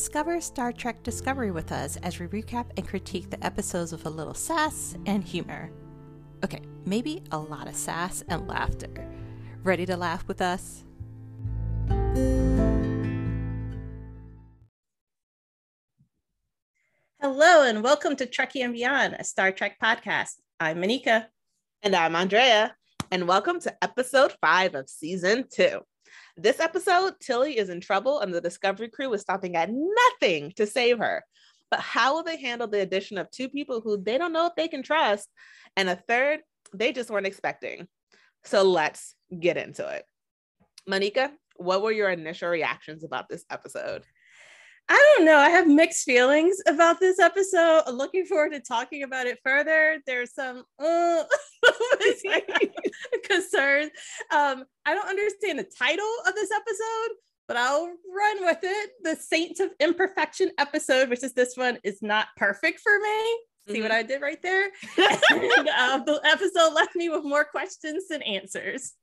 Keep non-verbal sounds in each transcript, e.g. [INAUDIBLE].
Discover Star Trek Discovery with us as we recap and critique the episodes with a little sass and humor. Okay, maybe a lot of sass and laughter. Ready to laugh with us? Hello, and welcome to Trekkie and Beyond, a Star Trek podcast. I'm Moneca. And I'm Andrea. And welcome to episode five of season two. This episode, Tilly is in trouble, and the Discovery crew is stopping at nothing to save her. But how will they handle the addition of two people who they don't know if they can trust, and a third they just weren't expecting? So let's get into it. Moneca, what were your initial reactions about this episode? I don't know. I have mixed feelings about this episode. I'm looking forward to talking about it further. There's some uh, [LAUGHS] [LAUGHS] concerns. Um, I don't understand the title of this episode, but I'll run with it. The Saints of Imperfection episode, which is this one, is not perfect for me. See mm-hmm. what I did right there? [LAUGHS] and, uh, the episode left me with more questions than answers.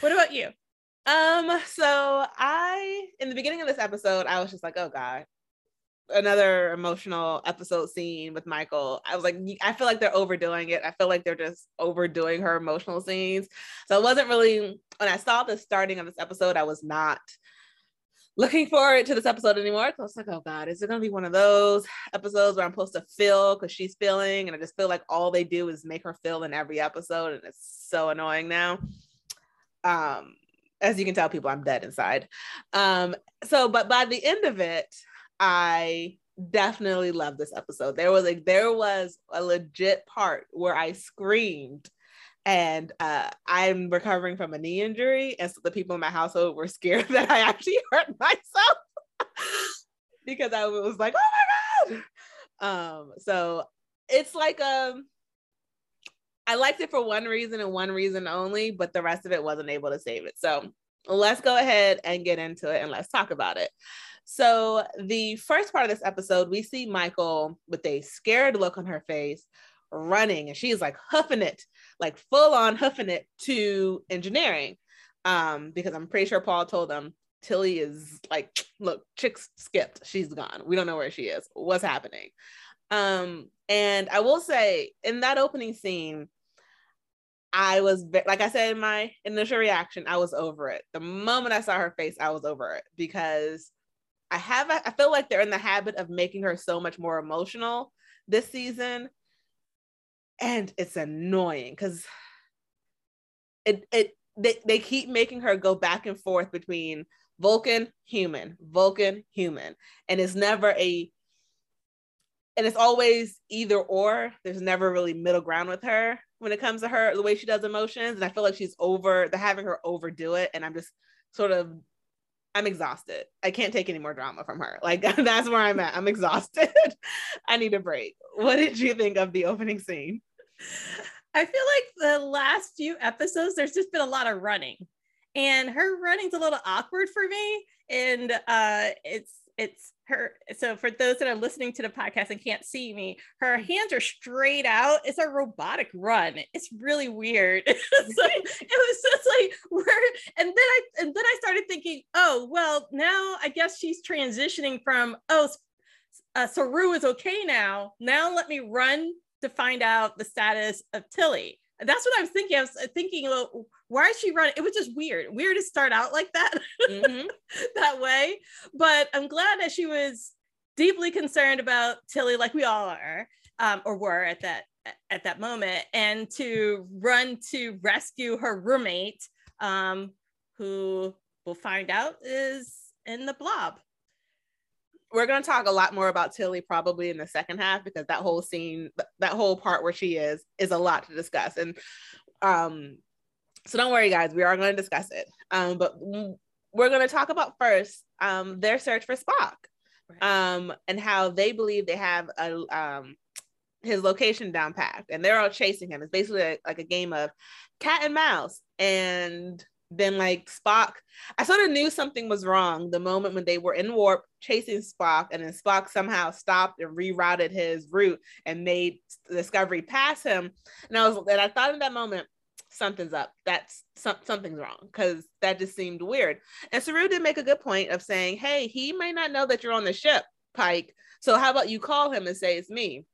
What about you? Um, so I in the beginning of this episode, I was just like, oh God, another emotional episode scene with Michael. I was like, I feel like they're overdoing it. I feel like they're just overdoing her emotional scenes. So it wasn't really when I saw the starting of this episode, I was not looking forward to this episode anymore. I was like, oh God, is it gonna be one of those episodes where I'm supposed to feel because she's feeling? And I just feel like all they do is make her feel in every episode, and it's so annoying now. Um, as you can tell, people, I'm dead inside. Um, so, but by the end of it, I definitely love this episode. There was like there was a legit part where I screamed and uh, I'm recovering from a knee injury, and so the people in my household were [LAUGHS] scared that I actually hurt myself [LAUGHS] because I was like, "Oh my god!" Um, so it's like um, I liked it for one reason and one reason only, but the rest of it wasn't able to save it. So let's go ahead and get into it and let's talk about it. So, the first part of this episode, we see Michael with a scared look on her face running, and she's like hoofing it, like full on hoofing it to engineering. Um, because I'm pretty sure Paul told them Tilly is like, look, chick's skipped. She's gone. We don't know where she is. What's happening? Um, and I will say in that opening scene, I was like I said in my initial reaction, I was over it. The moment I saw her face, I was over it because I have I feel like they're in the habit of making her so much more emotional this season. And it's annoying because it it they, they keep making her go back and forth between Vulcan, human, Vulcan, human. And it's never a and it's always either or. There's never really middle ground with her when it comes to her, the way she does emotions. And I feel like she's over, they're having her overdo it. And I'm just sort of, I'm exhausted. I can't take any more drama from her. Like, [LAUGHS] that's where I'm at. I'm exhausted. [LAUGHS] I need a break. What did you think of the opening scene? I feel like the last few episodes, there's just been a lot of running. And her running's a little awkward for me. And uh, it's it's her so for those that are listening to the podcast and can't see me her hands are straight out. It's a robotic run. It's really weird. [LAUGHS] So it was [LAUGHS] just like where and then i and then i started thinking oh well now i guess she's transitioning from oh uh, saru is okay now. Now let me run to find out the status of tilly that's what I was thinking. I was thinking, well, why is she running? It was just weird. Weird to start out like that, mm-hmm. [LAUGHS] that way. But I'm glad that she was deeply concerned about Tilly, like we all are, um, or were at that at that moment, and to run to rescue her roommate, um, who we'll find out is in the blob we're going to talk a lot more about Tilly probably in the second half because that whole scene, that whole part where she is, is a lot to discuss. And um, so don't worry, guys, we are going to discuss it. Um, but we're going to talk about first um, their search for Spock um, and how they believe they have a um, his location down packed and they're all chasing him. It's basically a, like a game of cat and mouse. And then like Spock, I sort of knew something was wrong the moment when they were in warp chasing Spock, and then Spock somehow stopped and rerouted his route and made Discovery pass him. And I was and I thought in that moment, something's up. That's some, something's wrong because that just seemed weird. And Saru did make a good point of saying, hey, he may not know that you're on the ship, Pike. So how about you call him and say it's me?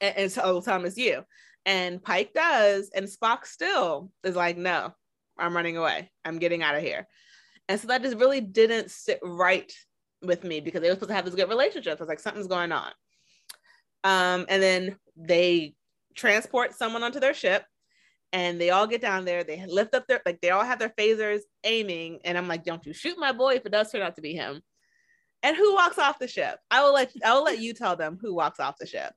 And, and so oh, tell him it's you. And Pike does, and Spock still is like, no, I'm running away. I'm getting out of here. And so that just really didn't sit right with me because they were supposed to have this good relationship. I was like, something's going on. Um, and then they transport someone onto their ship and they all get down there. They lift up their like they all have their phasers aiming, and I'm like, "Don't you shoot my boy if it does turn out to be him." And who walks off the ship? I will let I will let you tell them who walks off the ship.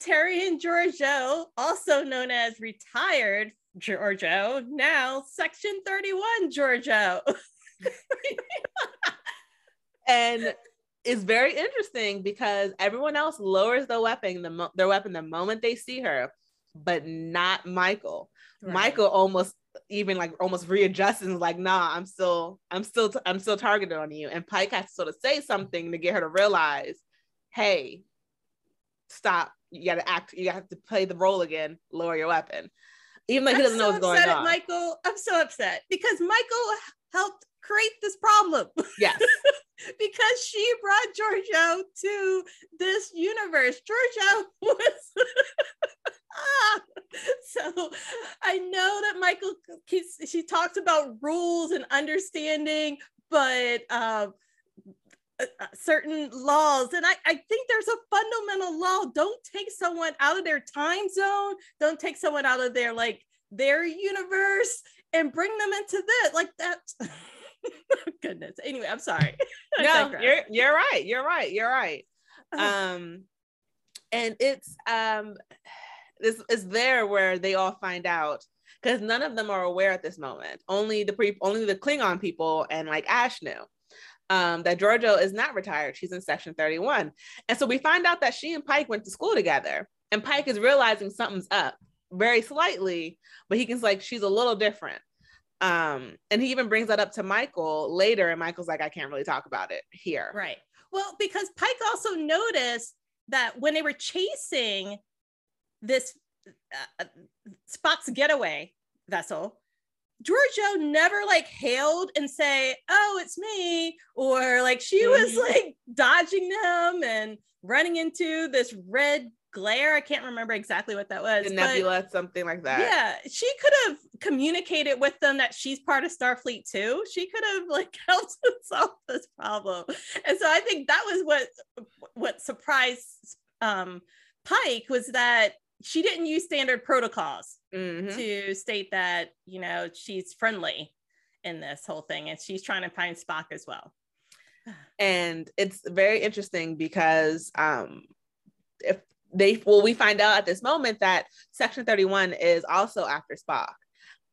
Terran Georgiou, also known as retired Georgiou, now Section 31 Georgiou. [LAUGHS] and it's very interesting because everyone else lowers their weapon the mo- their weapon the moment they see her but not Michael. Right. Michael almost even like almost readjusts and is like, nah, I'm still, I'm still, t- I'm still targeted on you. And Pike has to sort of say something to get her to realize, hey, stop. You got to act. You have to play the role again. Lower your weapon, even though he doesn't so know what's going on. Michael, I'm so upset because Michael helped create this problem. Yes. [LAUGHS] because she brought Georgiou to this universe. Georgiou [LAUGHS] was [LAUGHS] so I know that Michael she talks about rules and understanding, but um, certain laws and I, I think there's a fundamental law don't take someone out of their time zone don't take someone out of their like their universe and bring them into this like that [LAUGHS] goodness anyway i'm sorry. [LAUGHS] No you're you're right you're right you're right. Um and it's um this is there where they all find out because none of them are aware at this moment. Only the pre, only the Klingon people and like Ash knew um, that Georgiou is not retired. She's in Section 31, and so we find out that she and Pike went to school together, and Pike is realizing something's up very slightly, but he can like she's a little different. Um, and he even brings that up to Michael later, and Michael's like, I can't really talk about it here. Right. Well, because Pike also noticed that when they were chasing this uh, Spock's getaway vessel, Georgiou never like hailed and say, "Oh, it's me," or like she mm-hmm. was like dodging them and running into this red glare. I can't remember exactly what that was. The nebula, something like that. Yeah, she could have communicated with them that she's part of Starfleet too. She could have like [LAUGHS] helped solve this problem. And so I think that was what what surprised um, Pike was that she didn't use standard protocols mm-hmm. to state that you know she's friendly in this whole thing and she's trying to find spock as well. And it's very interesting because um if they well we find out at this moment that section 31 is also after spock.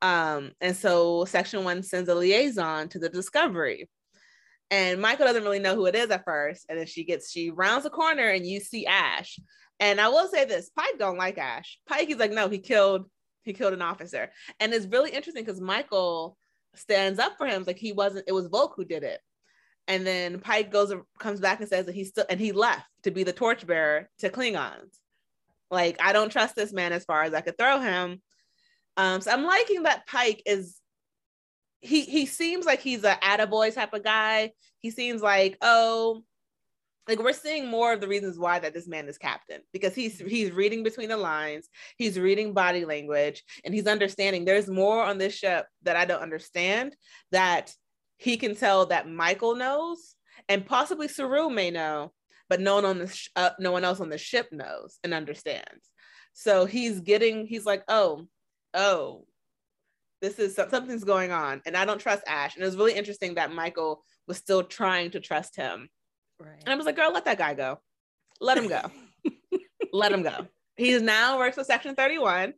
Um and so section 1 sends a liaison to the discovery. And michael doesn't really know who it is at first and then she gets she rounds the corner and you see ash and I will say this: Pike don't like Ash. Pike is like, no, he killed he killed an officer, and it's really interesting because Michael stands up for him. Like he wasn't. It was Voq who did it, and then Pike goes comes back and says that he's still and he left to be the torchbearer to Klingons. Like I don't trust this man as far as I could throw him. Um, so I'm liking that Pike is. He he seems like he's a attaboy type of guy. He seems like oh like we're seeing more of the reasons why that this man is captain because he's he's reading between the lines he's reading body language and he's understanding. There's more on this ship that i don't understand that he can tell that michael knows and possibly saru may know but no one on the sh- uh, no one else on the ship knows and understands. So he's getting he's like oh oh this is something's going on. And i don't trust ash. And it was really interesting that michael was still trying to trust him Right. And I was like, girl, let that guy go. Let him go. let him go. [LAUGHS] He now works with Section 31.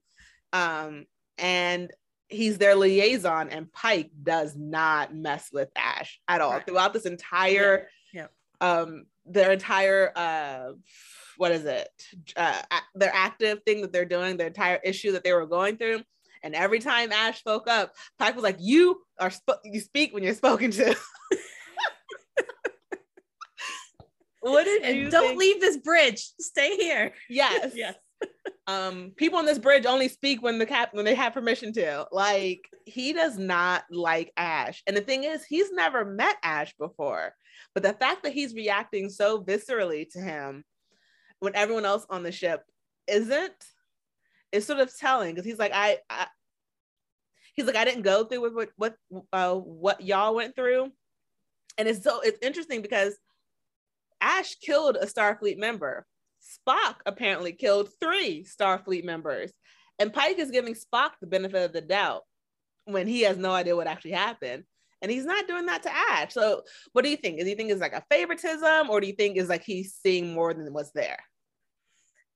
Um, and he's their liaison, and Pike does not mess with Ash at all right. throughout this entire yeah. yeah. um their entire uh what is it? Uh their active thing that they're doing, the entire issue that they were going through. And every time Ash spoke up, Pike was like, "You are sp- you speak when you're spoken to." [LAUGHS] What did and you don't think? leave this bridge. Stay here. Yes. [LAUGHS] yes. um people on this bridge only speak when the cap when they have permission to like he does not like ash and the thing is he's never met ash before but the fact that he's reacting so viscerally to him when everyone else on the ship isn't is sort of telling because he's like I, I he's like i didn't go through with what what uh, what y'all went through and it's so it's interesting because ash killed a starfleet member Spock apparently killed three Starfleet members, and Pike is giving Spock the benefit of the doubt when he has no idea what actually happened. And he's not doing that to Ash. So, what do you think? Do you think it's like a favoritism, or do you think is like he's seeing more than what's there?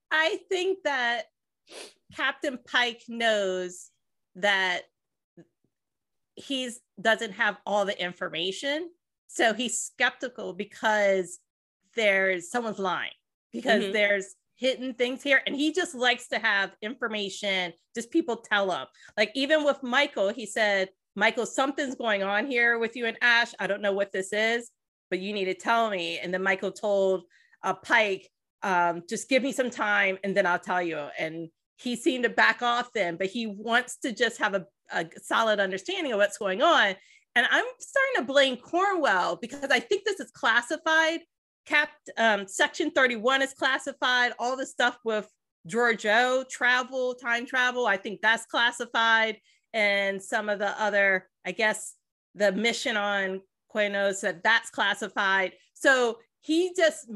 I think that Captain Pike knows that he's doesn't have all the information, so he's skeptical because there's someone's lying because mm-hmm. there's hidden things here. And he just likes to have information just people tell him. Like even with michael he said michael something's going on here with you and ash. I don't know what this is but you need to tell me. And then michael told uh, pike um, just give me some time and then i'll tell you. And he seemed to back off then but he wants to just have a, a solid understanding of what's going on. And i'm starting to blame cornwell because i think this is classified cap um, section 31 is classified all the stuff with Georgiou, travel time travel i think that's classified. And some of the other i guess the mission on Qo'noS said that's classified. So he just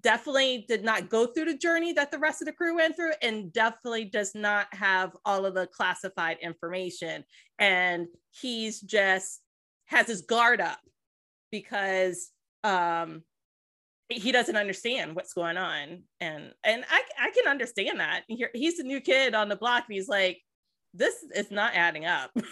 definitely did not go through the journey that the rest of the crew went through and definitely does not have all of the classified information. And he's just has his guard up because um he doesn't understand what's going on. And and i i can understand that. He's a new kid on the block and he's like this is not adding up. [LAUGHS]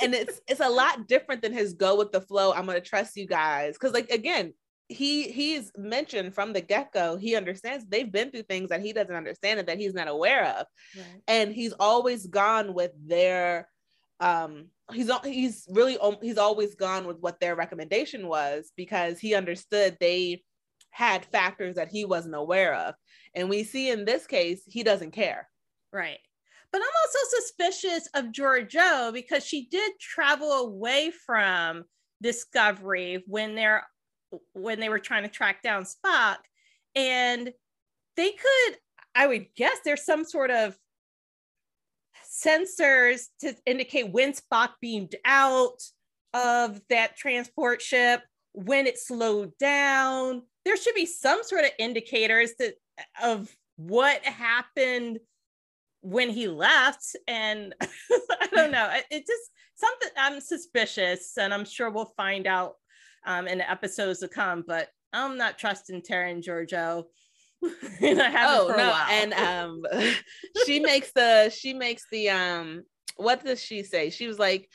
And it's it's a lot different than his go with the flow i'm going to trust you guys. Because like again he he's mentioned from the get-go he understands they've been through things that he doesn't understand and that he's not aware of. Right. and he's always gone with their um he's he's really he's always gone with what their recommendation was because he understood they had factors that he wasn't aware of. And we see in this case, he doesn't care. Right. But I'm also suspicious of Georgiou because she did travel away from Discovery when they're when they were trying to track down Spock. And they could, I would guess there's some sort of sensors to indicate when Spock beamed out of that transport ship, when it slowed down, there should be some sort of indicators that of what happened when he left and [LAUGHS] i don't know. It just something i'm suspicious and i'm sure we'll find out um, in the episodes to come but i'm not trusting Terran Georgiou [LAUGHS] and I oh no and um [LAUGHS] she makes the she makes the um what does she say? She was like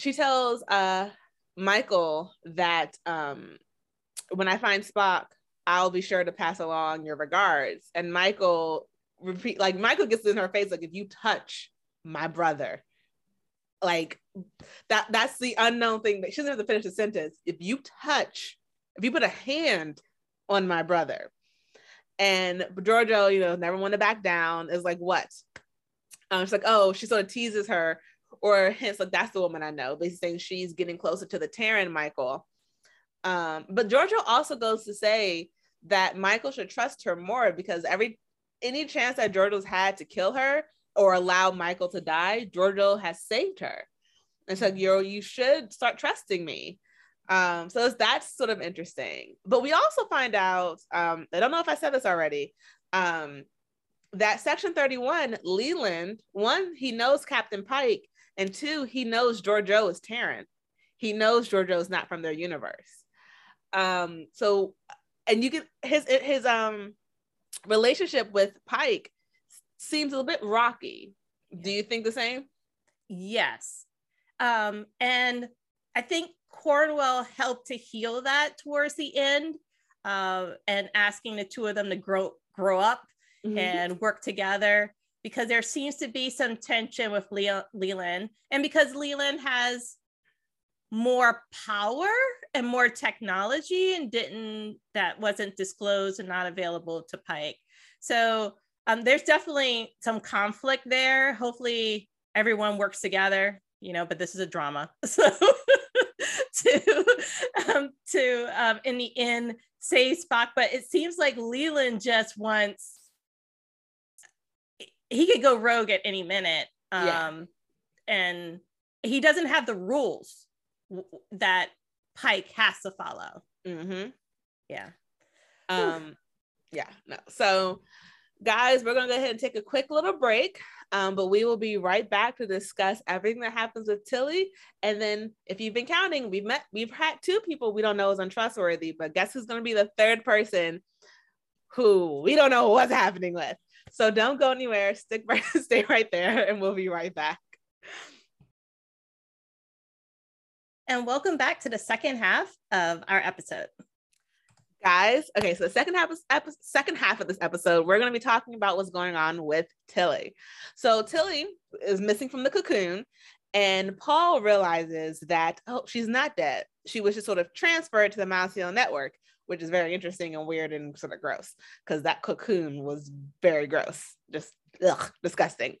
she tells uh michael that um when I find Spock, I'll be sure to pass along your regards. And Michael repeat like Michael gets in her face like if you touch my brother, like that that's the unknown thing that she doesn't have to finish the sentence. If you touch, if you put a hand on my brother, and Georgiou, you know, never want to back down, is like, what? Um, she's like, oh, she sort of teases her or hints like that's the woman I know, basically saying she's getting closer to the Terran Michael. Um, but Georgiou also goes to say that Michael should trust her more because every any chance that Georgiou's had to kill her or allow Michael to die, Georgiou has saved her. And so you you should start trusting me. Um, so that's sort of interesting. But we also find out, um, I don't know if I said this already, um, that Section 31, Leland, one, he knows Captain Pike, and two, he knows Georgiou is Terran. He knows Georgiou is not from their universe. Um, so and you get his his um relationship with Pike seems a little bit rocky. Do you think the same? Yes. Um, and I think Cornwell helped to heal that towards the end, uh, and asking the two of them to grow grow up mm-hmm. and work together because there seems to be some tension with Leland, and because Leland has more power and more technology and didn't that wasn't disclosed and not available to Pike. So um, there's definitely some conflict there. Hopefully, everyone works together, you know, but this is a drama. [LAUGHS] So, to, um, to um, in the end, save Spock. But it seems like Leland just wants, he could go rogue at any minute. Um, yeah. And he doesn't have the rules that Pike has to follow. Mm-hmm. Yeah. Um, yeah, no. So guys, we're gonna go ahead and take a quick little break. Um, but we will be right back to discuss everything that happens with Tilly. And then if you've been counting, we've met we've had two people we don't know is untrustworthy, but guess who's gonna be the third person who we don't know what's happening with. So don't go anywhere, stick right, [LAUGHS] stay right there, and we'll be right back. And welcome back to the second half of our episode guys. Okay, so the second half of epi- second half of this episode, we're going to be talking about what's going on with Tilly. So Tilly is missing from the cocoon, and Paul realizes that oh, she's not dead. She was just sort of transferred to the mycelial network, which is very interesting and weird and sort of gross because that cocoon was very gross, just ugh, disgusting.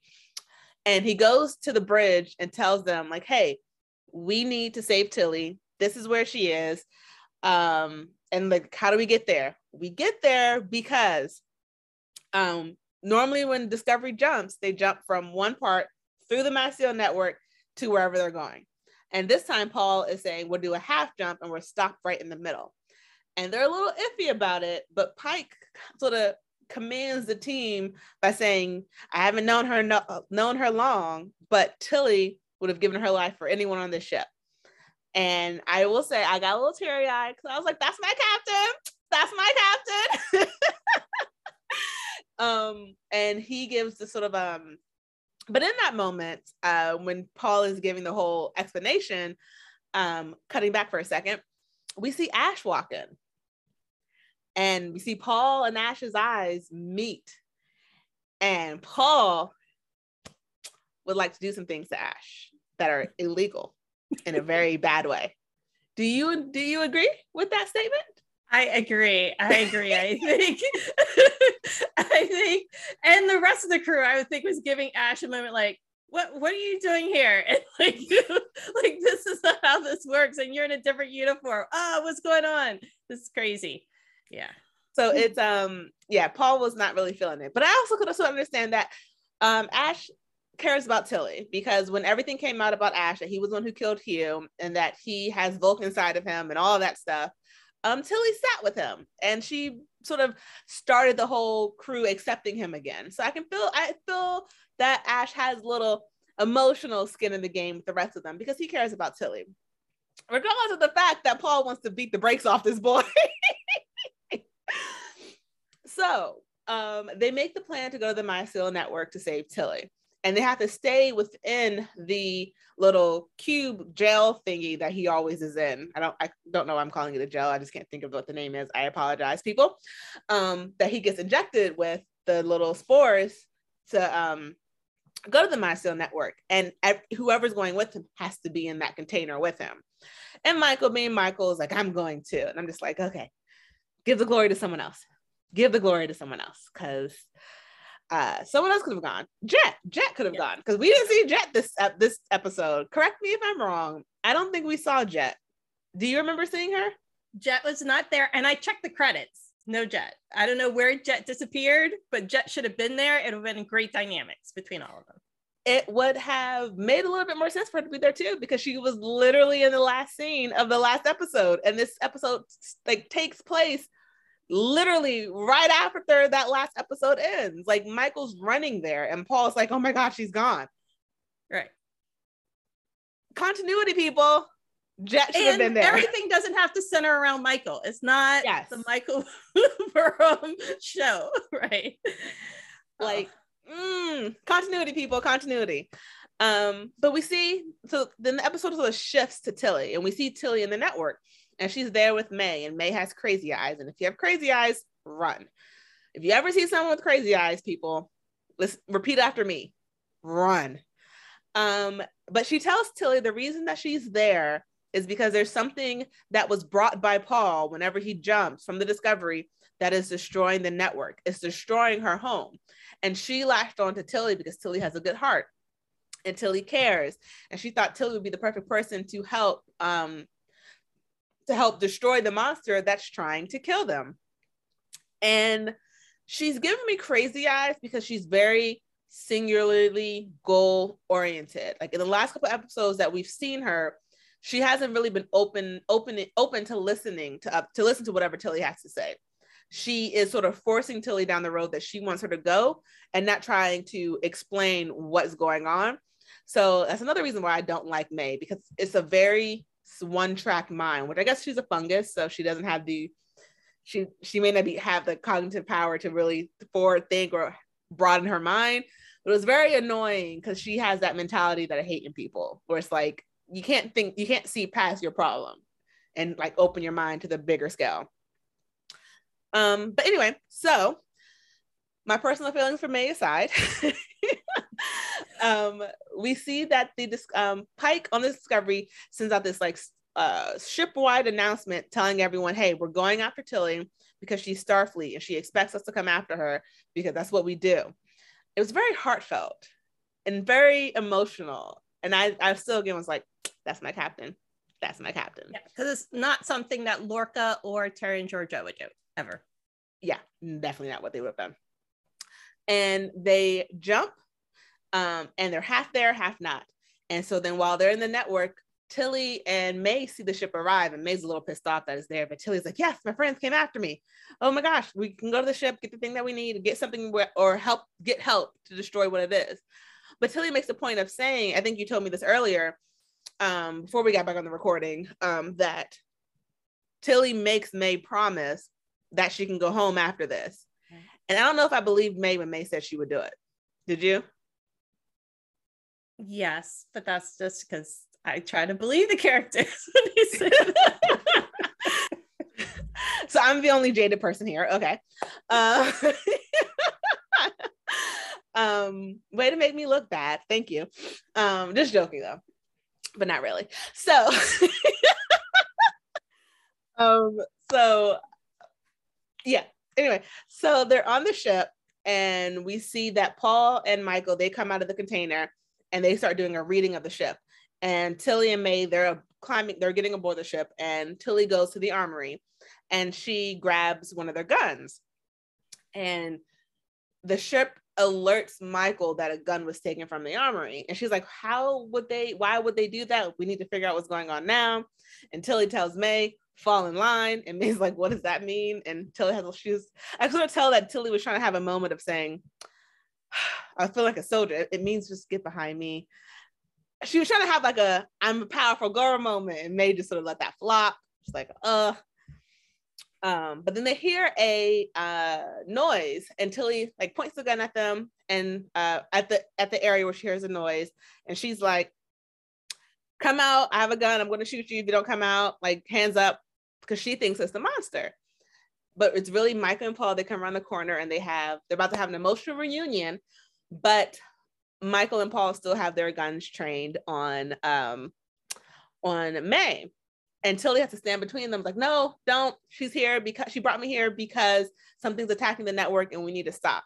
And he goes to the bridge and tells them, like, "Hey, we need to save Tilly. This is where she is." Um, and like how do we get there we get there because um normally when discovery jumps they jump from one part through the mycelial network to wherever they're going and this time paul is saying we'll do a half jump and we're stopped right in the middle and they're a little iffy about it but pike sort of commands the team by saying i haven't known her no- known her long but tilly would have given her life for anyone on this ship and I will say, I got a little teary eyed because I was like, that's my captain. That's my captain. [LAUGHS] um, and he gives the sort of, um, but in that moment, uh, when Paul is giving the whole explanation, um, cutting back for a second, we see Ash walking. And we see Paul and Ash's eyes meet. And Paul would like to do some things to Ash that are illegal in a very bad way. Do you do you agree with that statement? I agree. I agree. I [LAUGHS] think [LAUGHS] I think and the rest of the crew I would think was giving Ash a moment like what what are you doing here? [LAUGHS] And like like this is not how this works and you're in a different uniform. Oh, what's going on? This is crazy. Yeah. So it's um yeah, Paul was not really feeling it. But I also could also understand that um Ash cares about Tilly because when everything came out about Ash that he was the one who killed Hugh and that he has Vulcan inside of him and all that stuff, um, Tilly sat with him and she sort of started the whole crew accepting him again. So I can feel I feel that Ash has little emotional skin in the game with the rest of them because he cares about Tilly. Regardless of the fact that Paul wants to beat the brakes off this boy. [LAUGHS] so um, they make the plan to go to the mycelial network to save Tilly and they have to stay within the little cube jail thingy that he always is in. I don't I don't know why I'm calling it a jail. I just can't think of what the name is. I apologize, people. Um, that he gets injected with the little spores to um go to the mycelial network, and whoever's going with him has to be in that container with him. And Michael, being Michael, is like, I'm going to, and I'm just like, okay, give the glory to someone else. Give the glory to someone else, because uh someone else could have gone. Jett jett could have yeah. gone because we didn't see jett this uh, this episode. Correct me if i'm wrong. I don't think we saw jett. Do you remember seeing her? Jett was not there and i checked the credits. No jett. I don't know where jett disappeared but jett should have been there. It would have been great dynamics between all of them. It would have made a little bit more sense for her to be there too because she was literally in the last scene of the last episode and this episode like takes place literally right after that last episode ends. Like Michael's running there, and Paul's like, "Oh my god, she's gone." Right. Continuity, people. Jett should have been there. Everything doesn't have to center around Michael. It's not yes. the Michael [LAUGHS] show, [LAUGHS] right? Like, mm, continuity, people, continuity. Um, but we see so then the episode sort of shifts to Tilly, and we see Tilly in the network, and she's there with May, and May has crazy eyes. And if you have crazy eyes, run. If you ever see someone with crazy eyes, people, let's repeat after me run. Um, but she tells Tilly the reason that she's there is because there's something that was brought by Paul whenever he jumps from the discovery that is destroying the network. It's destroying her home. And she latched on to Tilly because Tilly has a good heart and Tilly cares. And she thought Tilly would be the perfect person to help um, to help destroy the monster that's trying to kill them. And she's giving me crazy eyes because she's very singularly goal oriented. Like in the last couple episodes that we've seen her, she hasn't really been open open open to listening to up to listen to whatever Tilly has to say. She is sort of forcing Tilly down the road that she wants her to go and not trying to explain what's going on. So that's another reason why I don't like May because it's a very one track mind, which I guess she's a fungus, so she doesn't have the she she may not be have the cognitive power to really forward think or broaden her mind. But it was very annoying because she has that mentality that I hate in people, where it's like you can't think you can't see past your problem and like open your mind to the bigger scale. Um, but anyway, so my personal feelings for May aside, [LAUGHS] um, we see that the um, Pike on the Discovery sends out this like uh, ship-wide announcement telling everyone, "Hey, we're going after Tilly because she's Starfleet and she expects us to come after her because that's what we do." It was very heartfelt and very emotional, and I, I still again was like, "That's my captain. That's my captain." Because yeah, it's not something that Lorca or Terran Georgiou would do ever. Yeah, definitely not what they would have done. And they jump um, and they're half there, half not. And so then while they're in the network, Tilly and May see the ship arrive, and May's a little pissed off that it's there. But Tilly's like, "Yes, my friends came after me. Oh my gosh, we can go to the ship, get the thing that we need, get something or help get help to destroy what it is." But Tilly makes a point of saying, I think you told me this earlier, um, before we got back on the recording, um, that Tilly makes May promise that she can go home after this. And I don't know if I believed May when May said she would do it. Did you? Yes, but that's just because I try to believe the characters [LAUGHS] [LAUGHS] so I'm the only jaded person here. Okay. Uh, [LAUGHS] um, way to make me look bad. Thank you. Um, just joking though, but not really. So, um, so yeah. Anyway, so they're on the ship, and we see that Paul and Michael they come out of the container and they start doing a reading of the ship. And Tilly and May, they're climbing, they're getting aboard the ship, and Tilly goes to the armory and she grabs one of their guns. And the ship alerts Michael that a gun was taken from the armory. And she's like, How would they, why would they do that? We need to figure out what's going on now. And Tilly tells May, fall in line. And May's like, What does that mean? And Tilly has, she's, I of tell that Tilly was trying to have a moment of saying, [SIGHS] I feel like a soldier. It means just get behind me. She was trying to have like a I'm a powerful girl moment and May just sort of let that flop. She's like, uh. Um, but then they hear a uh, noise and Tilly like points the gun at them and uh, at the at the area where she hears a noise and she's like, come out, I have a gun, I'm gonna shoot you if you don't come out, like hands up, because she thinks it's the monster but it's really Micah and Paul. They come around the corner and they have they're about to have an emotional reunion, but Michael and Paul still have their guns trained on um on May. And Tilly has to stand between them, like, no, don't. She's here because she brought me here because something's attacking the network and we need to stop.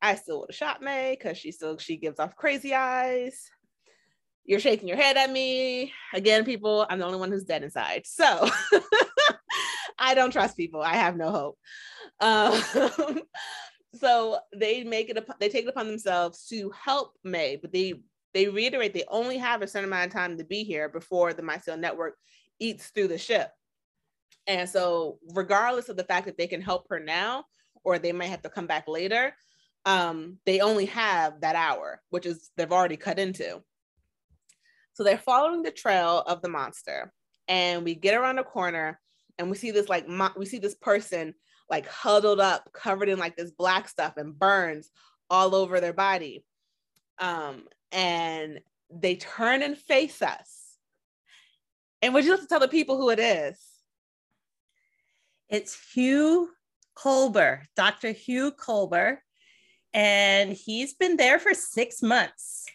I still would have shot May because she still she gives off crazy eyes. You're shaking your head at me. Again, people, I'm the only one who's dead inside. So [LAUGHS] I don't trust people. I have no hope. Um, [LAUGHS] so they make it. They take it upon themselves to help May, but they they reiterate they only have a certain amount of time to be here before the mycelial network eats through the ship. And so, regardless of the fact that they can help her now, or they might have to come back later, um, they only have that hour, which is they've already cut into. So they're following the trail of the monster, and we get around a corner, and we see this like mo- we see this person like huddled up, covered in like this black stuff and burns all over their body. Um, and they turn and face us. And would you like to tell the people who it is? It's Hugh Culber, Dr. Hugh Culber, and he's been there for six months.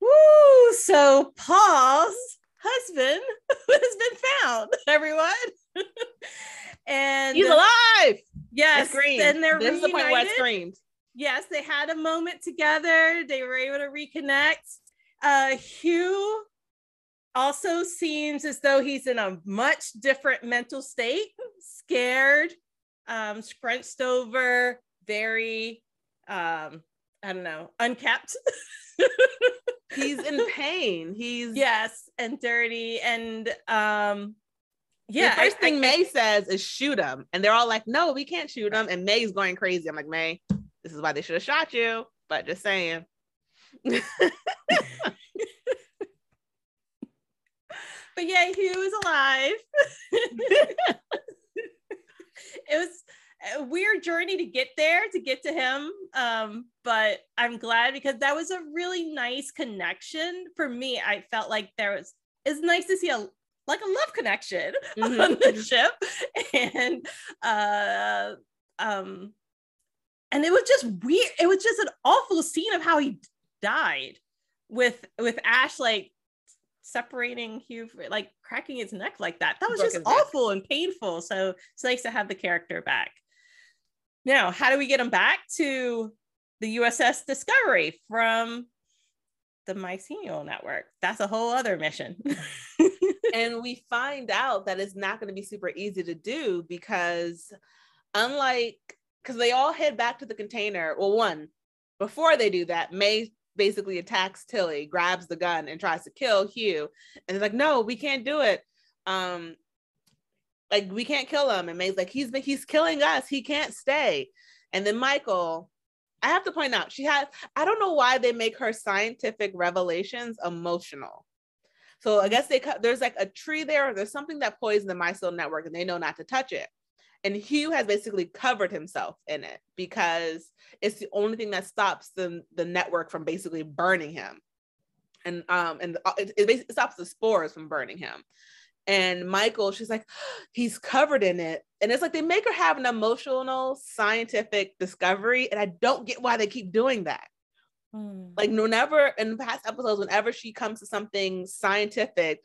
Woo! So Paul's husband [LAUGHS] has been found, [LAUGHS] everyone. [LAUGHS] and he's alive. Yes, and they're this reunited. is the point where I screamed. yes, they had a moment together. They were able to reconnect. Uh, Hugh also seems as though he's in a much different mental state, scared, um, scrunched over, very, um, I don't know, unkept. [LAUGHS] he's in pain. He's yes, and dirty, and um, yeah. The first I- thing I- May says is shoot him, and they're all like, "No, we can't shoot him." And May's going crazy. I'm like, May, this is why they should have shot you. But just saying. [LAUGHS] but yeah, Hugh is alive. [LAUGHS] it was a weird journey to get there, to get to him. Um, but I'm glad because that was a really nice connection for me. I felt like there was it's nice to see a like a love connection [LAUGHS] Mhm. on the ship, [LAUGHS] and uh, um, and it was just weird. It was just an awful scene of how he died with with Ash like separating Hugh, like cracking his neck like that. That was just neck. awful and painful. So it's nice to have the character back. Now, how do we get them back to the USS Discovery from the Mycelial Network? That's a whole other mission. [LAUGHS] and we find out that it's not going to be super easy to do because unlike because they all head back to the container well one before they do that may basically attacks tilly grabs the gun and tries to kill hugh and they're like no we can't do it um like we can't kill him and may's like he's been he's killing us he can't stay and then michael i have to point out she has i don't know why they make her scientific revelations emotional so I guess they cut. There's like a tree there. Or there's something that poisoned the mycelial network, and they know not to touch it. And Hugh has basically covered himself in it because it's the only thing that stops the the network from basically burning him. And um and it, it stops the spores from burning him. And Michael, she's like, [GASPS] he's covered in it. And it's like they make her have an emotional scientific discovery. And I don't get why they keep doing that hmm. like whenever in past episodes whenever she comes to something scientific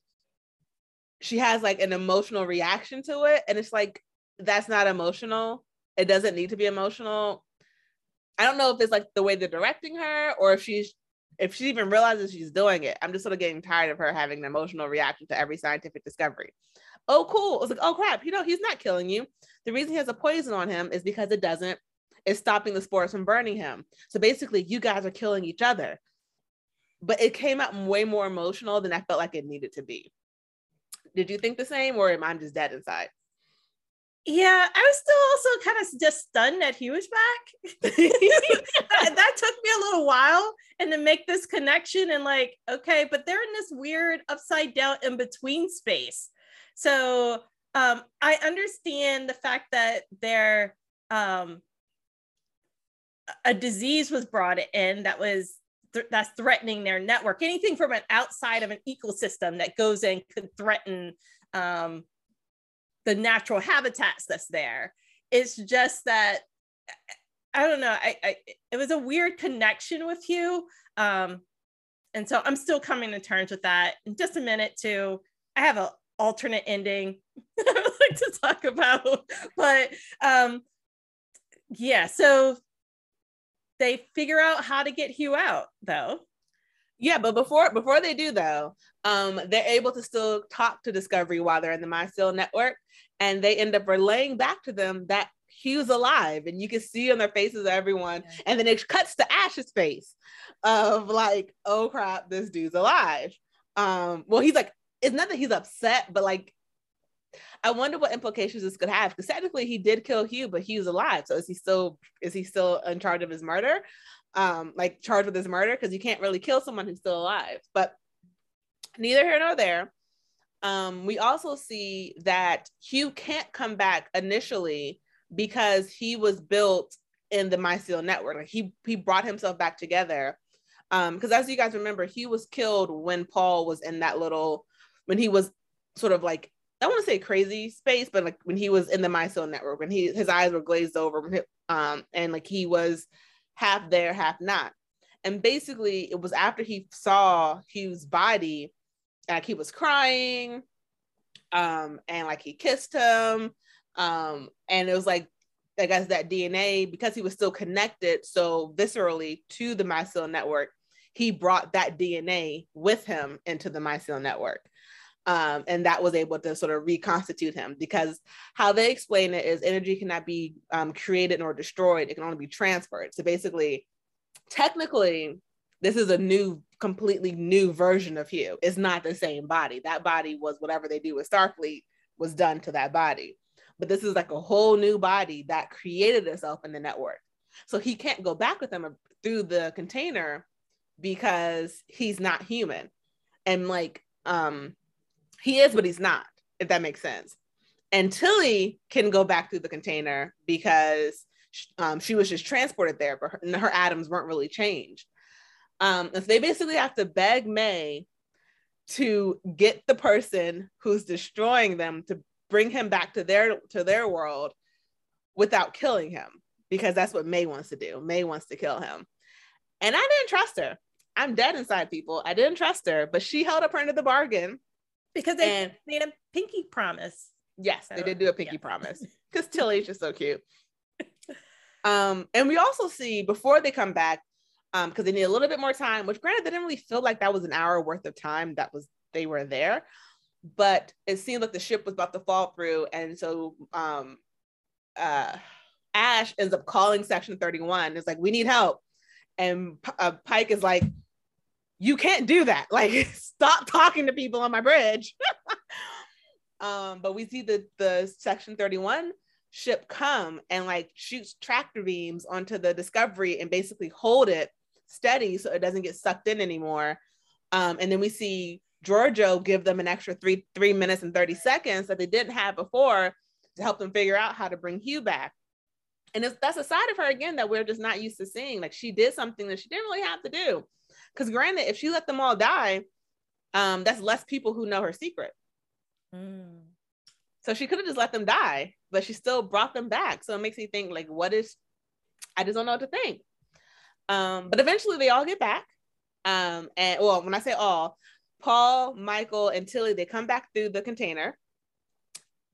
she has like an emotional reaction to it and it's like that's not emotional it doesn't need to be emotional i don't know if it's like the way they're directing her or if she's if she even realizes she's doing it i'm just sort of getting tired of her having an emotional reaction to every scientific discovery oh cool it's like oh crap you know he's not killing you the reason he has a poison on him is because it doesn't it's stopping the spores from burning him. So basically, you guys are killing each other. But it came out way more emotional than I felt like it needed to be. Did you think the same, or am I just dead inside? Yeah, I was still also kind of just stunned that he was back. [LAUGHS] that, that took me a little while and to make this connection and like, okay, but they're in this weird upside down in between space. So um, I understand the fact that they're um, a disease was brought in that was th- that's threatening their network. Anything from an outside of an ecosystem that goes in could threaten um, the natural habitats that's there. It's just that I don't know. I, I it was a weird connection with you, um, and so I'm still coming to terms with that. In just a minute, too. I have an alternate ending [LAUGHS] I would like to talk about, but um, yeah. So they figure out how to get Hugh out, though. Yeah, but before before they do though, um, they're able to still talk to Discovery while they're in the mycelial network, and they end up relaying back to them that Hugh's alive, and you can see on their faces of everyone, Yeah. and then it cuts to Ash's face of like, oh crap, this dude's alive. Um, well, he's like, it's not that he's upset, but like, I wonder what implications this could have because technically he did kill Hugh, but Hugh's alive. So is he still is he still in charge of his murder? Um, like charged with his murder because you can't really kill someone who's still alive. But neither here nor there. Um, we also see that Hugh can't come back initially because he was built in the mycelial network. Like he he brought himself back together. Um, because as you guys remember, Hugh was killed when Paul was in that little when he was sort of like I want to say crazy space, but like when he was in the mycelial network, when he his eyes were glazed over, when he- um, and like he was half there, half not. And basically, it was after he saw Hugh's body, like he was crying, um, and like he kissed him, um, and it was like I guess that DNA because he was still connected so viscerally to the mycelial network, he brought that DNA with him into the mycelial network. Um, and that was able to sort of reconstitute him because how they explain it is energy cannot be um, created nor destroyed; it can only be transferred. So basically, technically, this is a new, completely new version of Hugh. It's not the same body. That body was whatever they do with Starfleet was done to that body, but this is like a whole new body that created itself in the network. So he can't go back with them through the container because he's not human, and like um he is, but he's not, if that makes sense. And Tilly can go back through the container because um, she was just transported there, but her, her atoms weren't really changed. Um, and so they basically have to beg May to get the person who's destroying them to bring him back to their to their world without killing him because that's what May wants to do. May wants to kill him. And I didn't trust her. I'm dead inside people. I didn't trust her, but she held up her end of the bargain because they and, made a pinky promise. Yes, they did do a pinky yeah. promise [LAUGHS] because Tilly's just so cute. [LAUGHS] Um, and we also see before they come back, um, because they need a little bit more time, which granted they didn't really feel like that was an hour worth of time that was they were there, but it seemed like the ship was about to fall through, and so um, uh, Ash ends up calling Section Thirty One. It's like we need help, and uh, Pike is like, you can't do that. [LAUGHS] Like, stop talking to people on my bridge. [LAUGHS] um, but we see the the Section 31 ship come and like shoots tractor beams onto the Discovery and basically hold it steady so it doesn't get sucked in anymore. Um, and then we see Georgiou give them an extra three three minutes and 30 seconds that they didn't have before to help them figure out how to bring Hugh back. And that's a side of her again that we're just not used to seeing. Like she did something that she didn't really have to do. Because granted, if she let them all die, um, that's less people who know her secret. Mm. So she could have just let them die, but she still brought them back. So it makes me think, like, what is? I just don't know what to think. Um, but eventually, they all get back. Um, and well, when I say all, Paul, Michael, and Tilly, they come back through the container,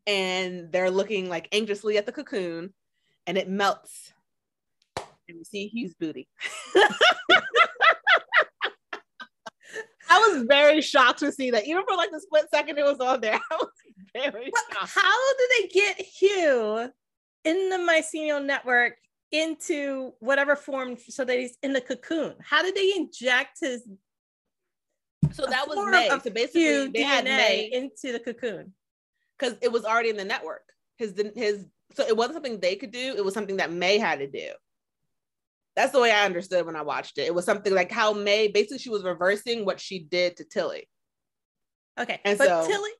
and they're looking like anxiously at the cocoon, and it melts, and we see Hugh's booty. [LAUGHS] I was very shocked to see that. Even for like the split second it was on there, [LAUGHS] I was very shocked. How did they get Hugh in the mycelial network into whatever form so that he's in the cocoon? How did they inject his so that was May. So basically, they DNA had May into the cocoon because it was already in the network. His his so it wasn't something they could do. It was something that May had to do. That's the way I understood when I watched it. It was something like how May basically she was reversing what she did to Tilly. Okay. And but so, Tilly,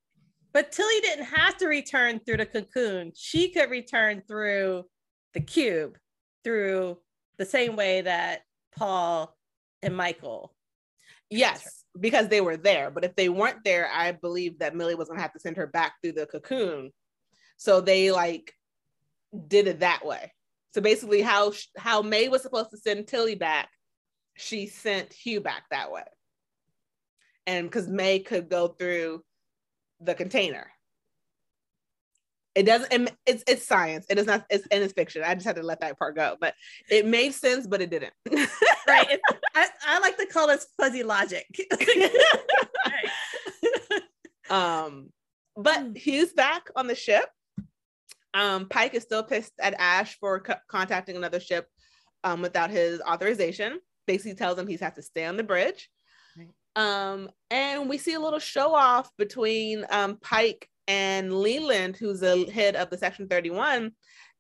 but Tilly didn't have to return through the cocoon. She could return through the cube, through the same way that Paul and Michael. Yes, because they were there. But if they weren't there, I believe that Millie was gonna have to send her back through the cocoon. So they like did it that way. So basically, how how May was supposed to send Tilly back, she sent Hugh back that way, and because May could go through the container. It doesn't. It's it's science. It is not. It's and it's fiction. I just had to let that part go, but it made sense, but it didn't. [LAUGHS] right. I, I like to call this fuzzy logic. [LAUGHS] [LAUGHS] um, but hmm. Hugh's back on the ship um, Pike is still pissed at Ash for co- contacting another ship um, without his authorization. Basically, tells him he's has to stay on the bridge. Right. Um, and we see a little show off between um, Pike and Leland, who's the head of the Section 31,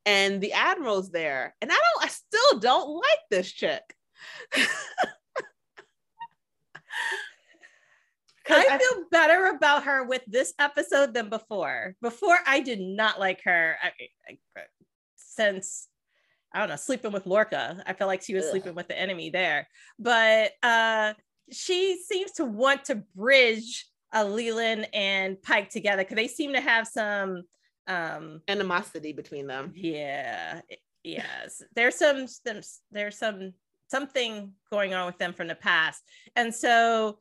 and the admiral's there. And I don't, I still don't like this chick. [LAUGHS] I, feel better about her with this episode than before. Before, I did not like her I, I, since I don't know, sleeping with Lorca. I felt like she was Ugh. sleeping with the enemy there. But uh, she seems to want to bridge uh, Leland and Pike together because they seem to have some um, animosity between them. Yeah. Yes. There's some, some there's some something going on with them from the past. And so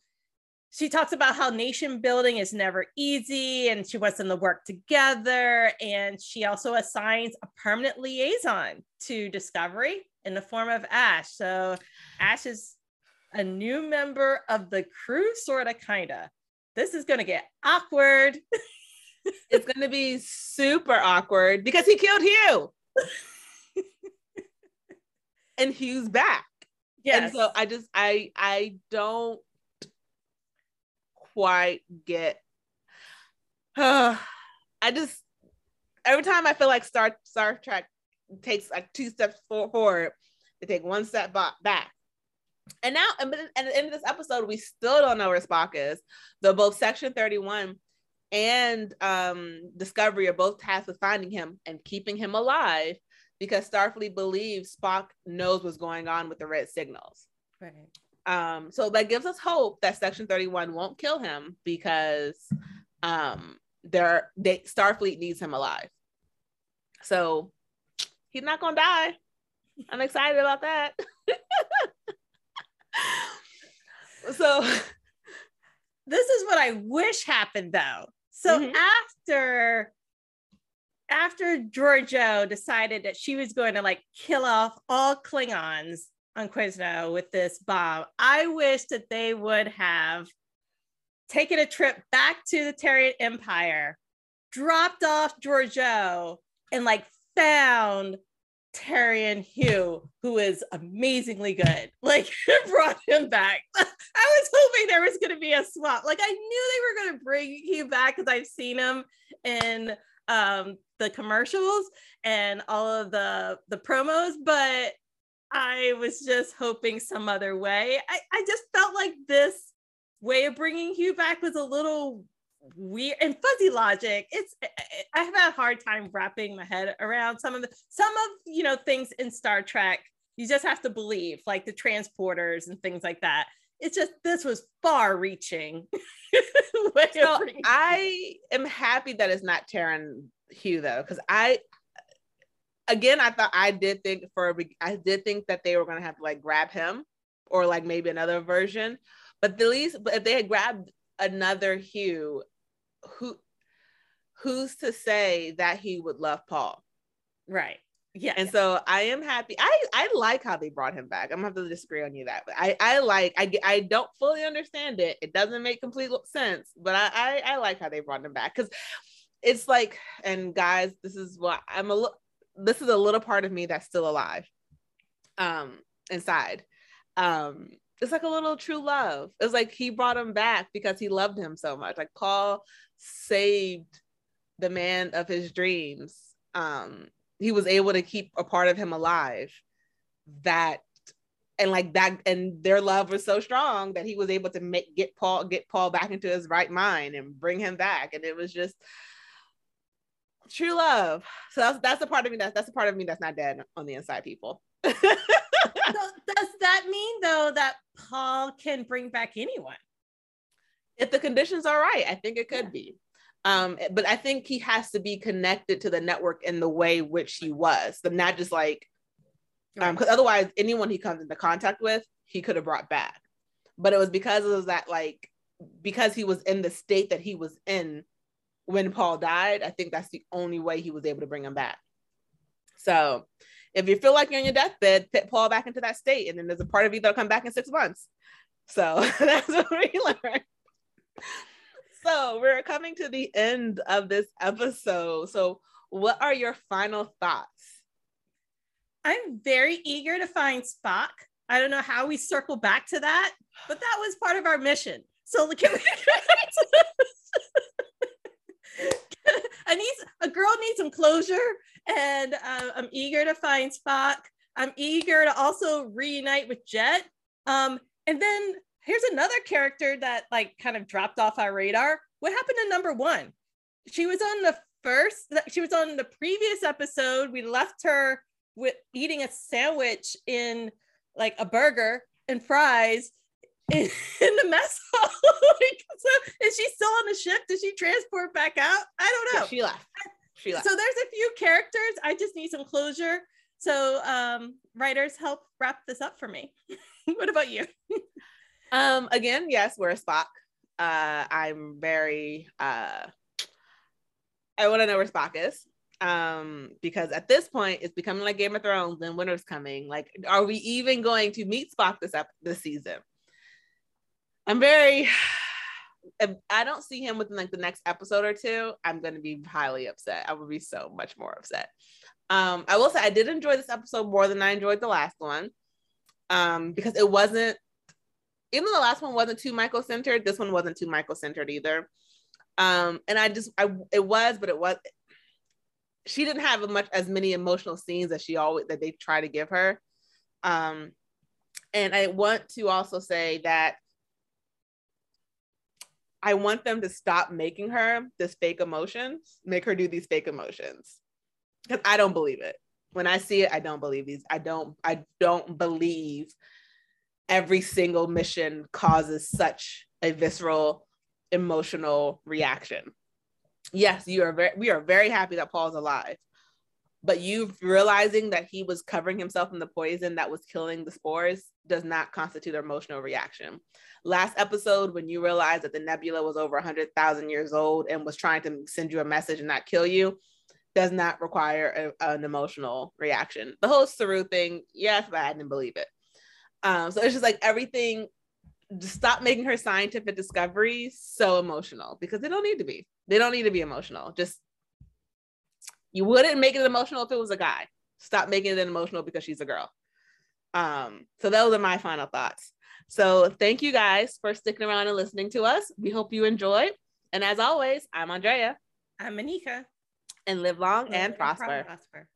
she talks about how nation building is never easy and she wants them to work together. And she also assigns a permanent liaison to Discovery in the form of Ash. So Ash is a new member of the crew, sort of, kind of. This is going to get awkward. [LAUGHS] it's going to be super awkward because he killed Hugh. [LAUGHS] and Hugh's back. Yes. And so I just I I don't quite get uh, [SIGHS] I just every time I feel like Star Star Trek takes like two steps forward, they take one step back. And now, and at the end of this episode, we still don't know where Spock is. Though both Section 31 and um, Discovery are both tasked with finding him and keeping him alive because Starfleet believes Spock knows what's going on with the red signals. Right. Um, so that gives us hope that Section 31 won't kill him because um there they Starfleet needs him alive. So he's not gonna die. I'm excited about that. [LAUGHS] so [LAUGHS] this is what I wish happened though. So mm-hmm. after after Georgiou decided that she was going to like kill off all Klingons on Qo'noS with this bomb, I wish that they would have taken a trip back to the Terran Empire, dropped off Georgiou, and like found Terran Hugh, who is amazingly good. [LAUGHS] Like [LAUGHS] brought him back. [LAUGHS] I was hoping there was going to be a swap. Like I knew they were going to bring Hugh back because I've seen him in um, the commercials and all of the the promos, but I was just hoping some other way. I, I just felt like this way of bringing Hugh back was a little weird and fuzzy logic. It's I have a hard time wrapping my head around some of the some of you know things in Star Trek. You just have to believe, like the transporters and things like that. It's just this was far reaching. [LAUGHS] so I am happy that it's not Terran Hugh though, because I again I thought I did think for I did think that they were gonna have to like grab him or like maybe another version. But the least but if they had grabbed another Hugh, who who's to say that he would love Paul? Right. Yeah. And so I am happy. I I like how they brought him back. I'm gonna have to disagree on you that, but I I like I I don't fully understand it. It doesn't make complete sense, but I I, I like how they brought him back because it's like and guys, this is what I'm a little. This is a little part of me that's still alive, um, inside. Um, it's like a little true love. It's like he brought him back because he loved him so much. Like Paul saved the man of his dreams. Um, he was able to keep a part of him alive. That and like that, and their love was so strong that he was able to make get Paul get Paul back into his right mind and bring him back. And it was just true love. So that's that's a part of me that's that's a part of me that's not dead on the inside, people. [LAUGHS] so does that mean though that Paul can bring back anyone? If the conditions are right, I think it could yeah. be. Um, but I think he has to be connected to the network in the way which he was, but not just like um because otherwise anyone he comes into contact with, he could have brought back. But it was because of that, like because he was in the state that he was in when Paul died, I think that's the only way he was able to bring him back. So if you feel like you're on your deathbed, put Paul back into that state, and then there's a part of you that'll come back in six months. So [LAUGHS] that's what we learned. So we're coming to the end of this episode. So, what are your final thoughts? I'm very eager to find Spock. I don't know how we circle back to that, but that was part of our mission. So can we? [LAUGHS] [LAUGHS] [LAUGHS] I need a girl needs some closure, and uh, I'm eager to find Spock. I'm eager to also reunite with Jett. Um, and then here's another character that like kind of dropped off our radar. What happened to number one? She was on the first. She was on the previous episode. We left her with eating a sandwich in like a burger and fries in, [LAUGHS] in the mess hall. [LAUGHS] like, so is she still on the ship? Did she transport back out? I don't know. She left. She left. So there's a few characters. I just need some closure. So um, writers help wrap this up for me. [LAUGHS] what about you? um, again, yes, we're a Spock. Uh, I'm very uh, I want to know where Spock is. Um, because at this point it's becoming like Game of Thrones and winter's coming. Like, are we even going to meet Spock this up this season? I'm very [SIGHS] if I don't see him within like the next episode or two, I'm gonna be highly upset. I would be so much more upset. Um, I will say I did enjoy this episode more than I enjoyed the last one. Um, because it wasn't even the last one wasn't too Michael centered, this one wasn't too Michael centered either. Um, and I just I it was, but it was she didn't have much as many emotional scenes as she always that they try to give her. Um, and I want to also say that I want them to stop making her this fake emotions, make her do these fake emotions. Because I don't believe it. When I see it, I don't believe these. I don't, I don't believe every single mission causes such a visceral emotional reaction. Yes, you are very we are very happy that Paul's alive. But you realizing that he was covering himself in the poison that was killing the spores does not constitute an emotional reaction. Last episode, when you realized that the nebula was over 100,000 years old and was trying to send you a message and not kill you, does not require a, an emotional reaction. The whole Saru thing, yes, but I didn't believe it. Um, so it's just like everything stop making her scientific discoveries so emotional because they don't need to be. They don't need to be emotional. Just you wouldn't make it emotional if it was a guy. Stop making it emotional because she's a girl. Um, so those are my final thoughts. So thank you guys for sticking around and listening to us. We hope you enjoy. And as always, I'm Andrea. I'm Moneca. And live long live and, prosper. prosper.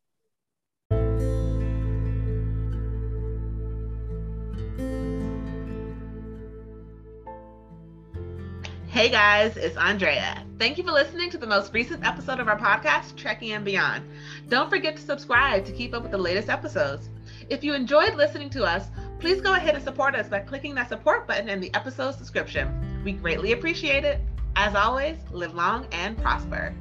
Hey guys, it's Andrea. Thank you for listening to the most recent episode of our podcast, Trekkie and Beyond. Don't forget to subscribe to keep up with the latest episodes. If you enjoyed listening to us, please go ahead and support us by clicking that support button in the episode's description. We greatly appreciate it. As always, live long and prosper.